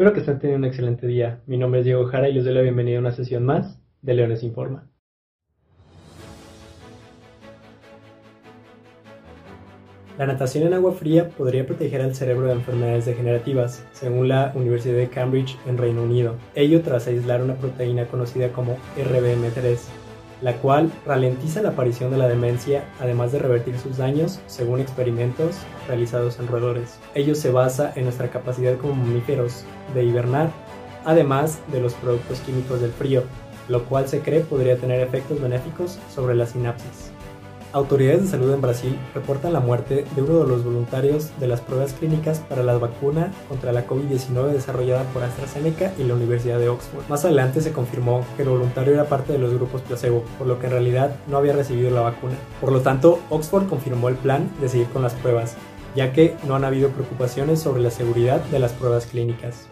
Espero que estén teniendo un excelente día. Mi nombre es Diego Jara y les doy la bienvenida a una sesión más de Leones Informa. La natación en agua fría podría proteger al cerebro de enfermedades degenerativas, según la Universidad de Cambridge en Reino Unido. Ello tras aislar una proteína conocida como RBM3, la cual ralentiza la aparición de la demencia, además de revertir sus daños, según experimentos realizados en roedores. Ello se basa en nuestra capacidad como mamíferos de hibernar, además de los productos químicos del frío, lo cual se cree podría tener efectos benéficos sobre la sinapsis. Autoridades de salud en Brasil reportan la muerte de uno de los voluntarios de las pruebas clínicas para la vacuna contra la COVID-19 desarrollada por AstraZeneca y la Universidad de Oxford. Más adelante se confirmó que el voluntario era parte de los grupos placebo, por lo que en realidad no había recibido la vacuna. Por lo tanto, Oxford confirmó el plan de seguir con las pruebas, ya que no han habido preocupaciones sobre la seguridad de las pruebas clínicas.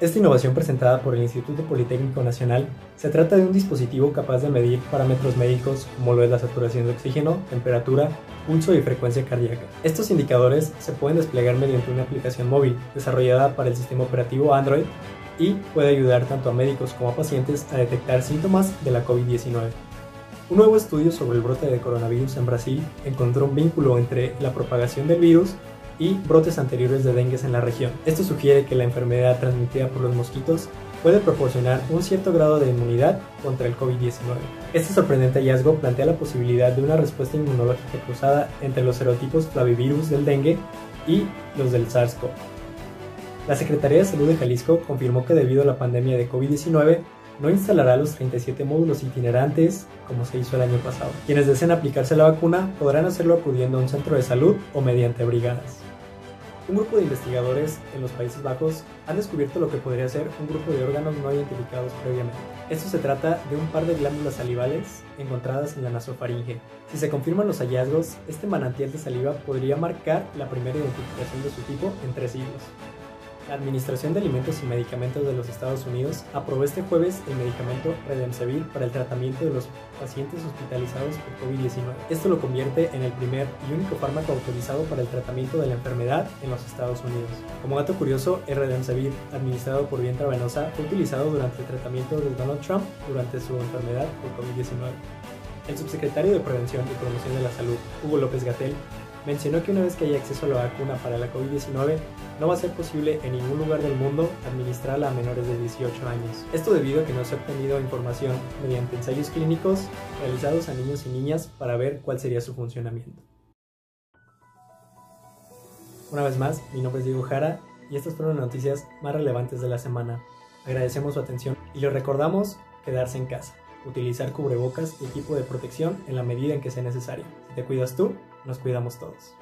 Esta innovación presentada por el Instituto Politécnico Nacional se trata de un dispositivo capaz de medir parámetros médicos como lo es la saturación de oxígeno, temperatura, pulso y frecuencia cardíaca. Estos indicadores se pueden desplegar mediante una aplicación móvil desarrollada para el sistema operativo Android y puede ayudar tanto a médicos como a pacientes a detectar síntomas de la COVID-19. Un nuevo estudio sobre el brote de coronavirus en Brasil encontró un vínculo entre la propagación del virus y brotes anteriores de dengue en la región. Esto sugiere que la enfermedad transmitida por los mosquitos puede proporcionar un cierto grado de inmunidad contra el COVID-19. Este sorprendente hallazgo plantea la posibilidad de una respuesta inmunológica cruzada entre los serotipos flavivirus del dengue y los del SARS-CoV. La Secretaría de Salud de Jalisco confirmó que debido a la pandemia de COVID-19 no instalará los 37 módulos itinerantes como se hizo el año pasado. Quienes deseen aplicarse la vacuna podrán hacerlo acudiendo a un centro de salud o mediante brigadas un grupo de investigadores en los Países Bajos han descubierto lo que podría ser un grupo de órganos no identificados previamente. Esto se trata de un par de glándulas salivales encontradas en la nasofaringe. Si se confirman los hallazgos, este manantial de saliva podría marcar la primera identificación de su tipo en tres siglos. La Administración de Alimentos y Medicamentos de los Estados Unidos aprobó este jueves el medicamento Redemsevir para el tratamiento de los pacientes hospitalizados por COVID-19. Esto lo convierte en el primer y único fármaco autorizado para el tratamiento de la enfermedad en los Estados Unidos. Como dato curioso, el Redemsevir, administrado por vía intravenosa, fue utilizado durante el tratamiento de Donald Trump durante su enfermedad por COVID-19. El subsecretario de Prevención y Promoción de la Salud, Hugo López Gatel, mencionó que una vez que haya acceso a la vacuna para la COVID-19, no va a ser posible en ningún lugar del mundo administrarla a menores de 18 años. Esto debido a que no se ha obtenido información mediante ensayos clínicos realizados a niños y niñas para ver cuál sería su funcionamiento. Una vez más, mi nombre es Diego Jara y estas fueron las noticias más relevantes de la semana. Agradecemos su atención y les recordamos quedarse en casa, utilizar cubrebocas y equipo de protección en la medida en que sea necesario. Si te cuidas tú, nos cuidamos todos.